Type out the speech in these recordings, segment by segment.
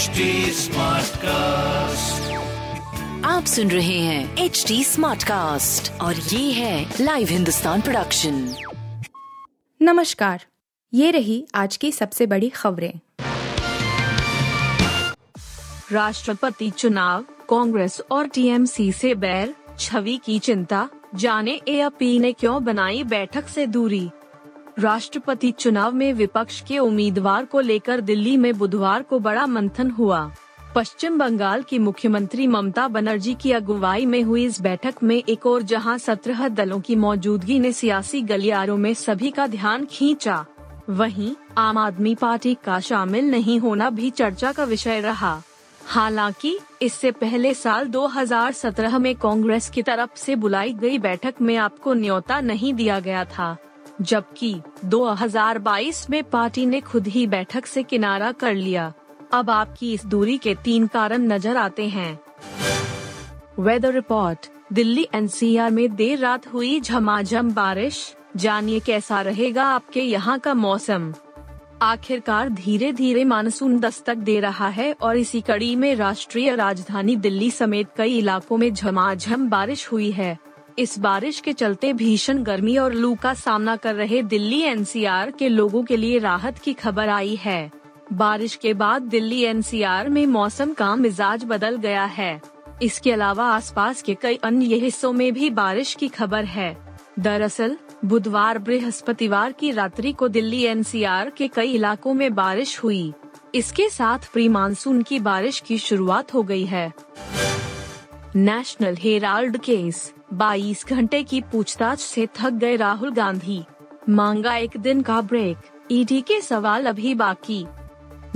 HD cast आप सुन रहे हैं एच डी स्मार्ट कास्ट और ये है लाइव हिंदुस्तान प्रोडक्शन नमस्कार ये रही आज की सबसे बड़ी खबरें। राष्ट्रपति चुनाव कांग्रेस और टीएमसी से बैर छवि की चिंता जाने एआपी ने क्यों बनाई बैठक से दूरी? राष्ट्रपति चुनाव में विपक्ष के उम्मीदवार को लेकर दिल्ली में बुधवार को बड़ा मंथन हुआ। पश्चिम बंगाल की मुख्यमंत्री ममता बनर्जी की अगुवाई में हुई इस बैठक में एक और जहाँ सत्रह दलों की मौजूदगी ने सियासी गलियारों में सभी का ध्यान खींचा। वहीं, आम आदमी पार्टी का शामिल नहीं होना भी चर्चा का विषय रहा। हालाँकि, इससे पहले साल 2017 में कांग्रेस की तरफ़ से बुलाई गई बैठक में आपको न्योता नहीं दिया गया था। जबकि 2022 में पार्टी ने खुद ही बैठक से किनारा कर लिया। अब आपकी इस दूरी के तीन कारण नज़र आते हैं। वेदर रिपोर्ट दिल्ली एनसीआर में देर रात हुई झमाझम बारिश। जानिए कैसा रहेगा आपके यहाँ का मौसम। आखिरकार धीरे धीरे मानसून दस्तक दे रहा है और इसी कड़ी में राष्ट्रीय राजधानी दिल्ली समेत कई इलाकों में झमाझम बारिश हुई है। इस बारिश के चलते भीषण गर्मी और लू का सामना कर रहे दिल्ली एनसीआर के लोगों के लिए राहत की खबर आई है। बारिश के बाद दिल्ली एनसीआर में मौसम का मिजाज बदल गया है। इसके अलावा आसपास के कई अन्य हिस्सों में भी बारिश की खबर है। दरअसल, बुधवार बृहस्पतिवार की रात्रि को दिल्ली एनसीआर के कई इलाकों में बारिश हुई। इसके साथ प्री मानसून की बारिश की शुरुआत हो गई है। नेशनल हेराल्ड केस 22 घंटे की पूछताछ से थक गए राहुल गांधी। मांगा एक दिन का ब्रेक ईडी के सवाल अभी बाकी।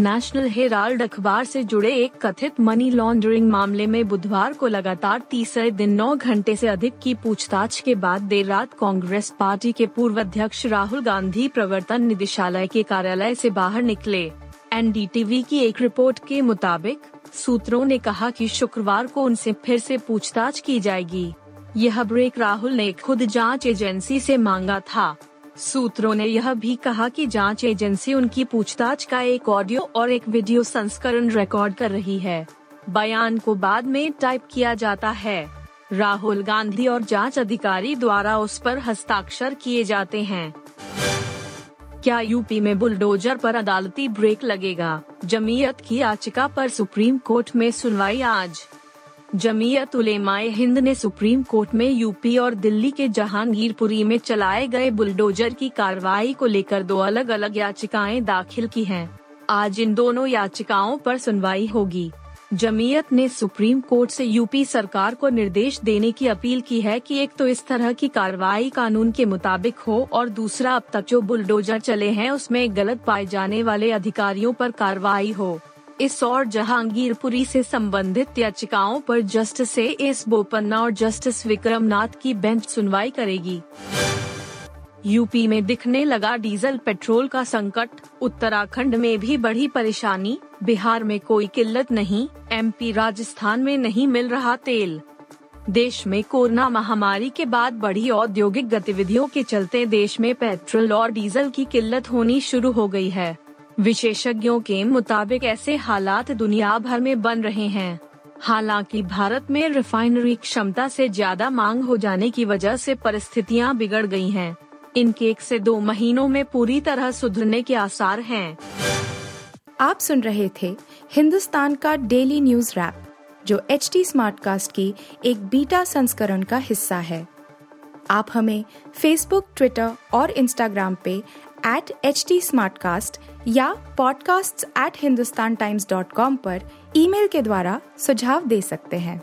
नेशनल हेराल्ड अखबार से जुड़े एक कथित मनी लॉन्ड्रिंग मामले में बुधवार को लगातार तीसरे दिन नौ घंटे से अधिक की पूछताछ के बाद देर रात कांग्रेस पार्टी के पूर्व अध्यक्ष राहुल गांधी प्रवर्तन निदेशालय के कार्यालय से बाहर निकले। एनडीटीवी की एक रिपोर्ट के मुताबिक, सूत्रों ने कहा कि शुक्रवार को उनसे फिर से पूछताछ की जाएगी। यह ब्रेक राहुल ने खुद जाँच एजेंसी से मांगा था। सूत्रों ने यह भी कहा कि जाँच एजेंसी उनकी पूछताछ का एक ऑडियो और एक वीडियो संस्करण रिकॉर्ड कर रही है। बयान को बाद में टाइप किया जाता है। राहुल गांधी और जाँच अधिकारी द्वारा उस पर हस्ताक्षर किए जाते हैं। क्या यूपी में बुलडोजर पर अदालती ब्रेक लगेगा? जमीयत की याचिका पर सुप्रीम कोर्ट में सुनवाई आज। जमीयत उलेमाए हिंद ने सुप्रीम कोर्ट में यूपी और दिल्ली के जहांगीरपुरी में चलाए गए बुलडोजर की कार्रवाई को लेकर दो अलग अलग याचिकाएँ दाखिल की हैं। आज इन दोनों याचिकाओं पर सुनवाई होगी। जमीयत ने सुप्रीम कोर्ट से यूपी सरकार को निर्देश देने की अपील की है कि एक तो इस तरह की कार्रवाई कानून के मुताबिक हो और दूसरा अब तक जो बुलडोजर चले हैं उसमें गलत पाए जाने वाले अधिकारियों पर कार्रवाई हो। इस और जहांगीरपुरी से संबंधित याचिकाओं पर जस्टिस एस बोपन्ना और जस्टिस विक्रम नाथ की बेंच सुनवाई करेगी। यूपी में दिखने लगा डीजल पेट्रोल का संकट। उत्तराखंड में भी बढ़ी परेशानी। बिहार में कोई किल्लत नहीं। एमपी राजस्थान में नहीं मिल रहा तेल। देश में कोरोना महामारी के बाद बढ़ी औद्योगिक गतिविधियों के चलते देश में पेट्रोल और डीजल की किल्लत होनी शुरू हो गई है। विशेषज्ञों के मुताबिक ऐसे हालात दुनिया भर में बन रहे हैं। हालाँकि भारत में रिफाइनरी क्षमता से ज़्यादा मांग हो जाने की वजह से परिस्थितियाँ बिगड़ गई हैं। इनके एक से दो महीनों में पूरी तरह सुधरने के आसार हैं। आप सुन रहे थे हिंदुस्तान का डेली न्यूज़ रैप, जो एच टी स्मार्ट कास्ट की एक बीटा संस्करण का हिस्सा है आप हमें फेसबुक ट्विटर और इंस्टाग्राम पे एट एच टी या podcasts@hindustantimes.com पर ईमेल के द्वारा सुझाव दे सकते हैं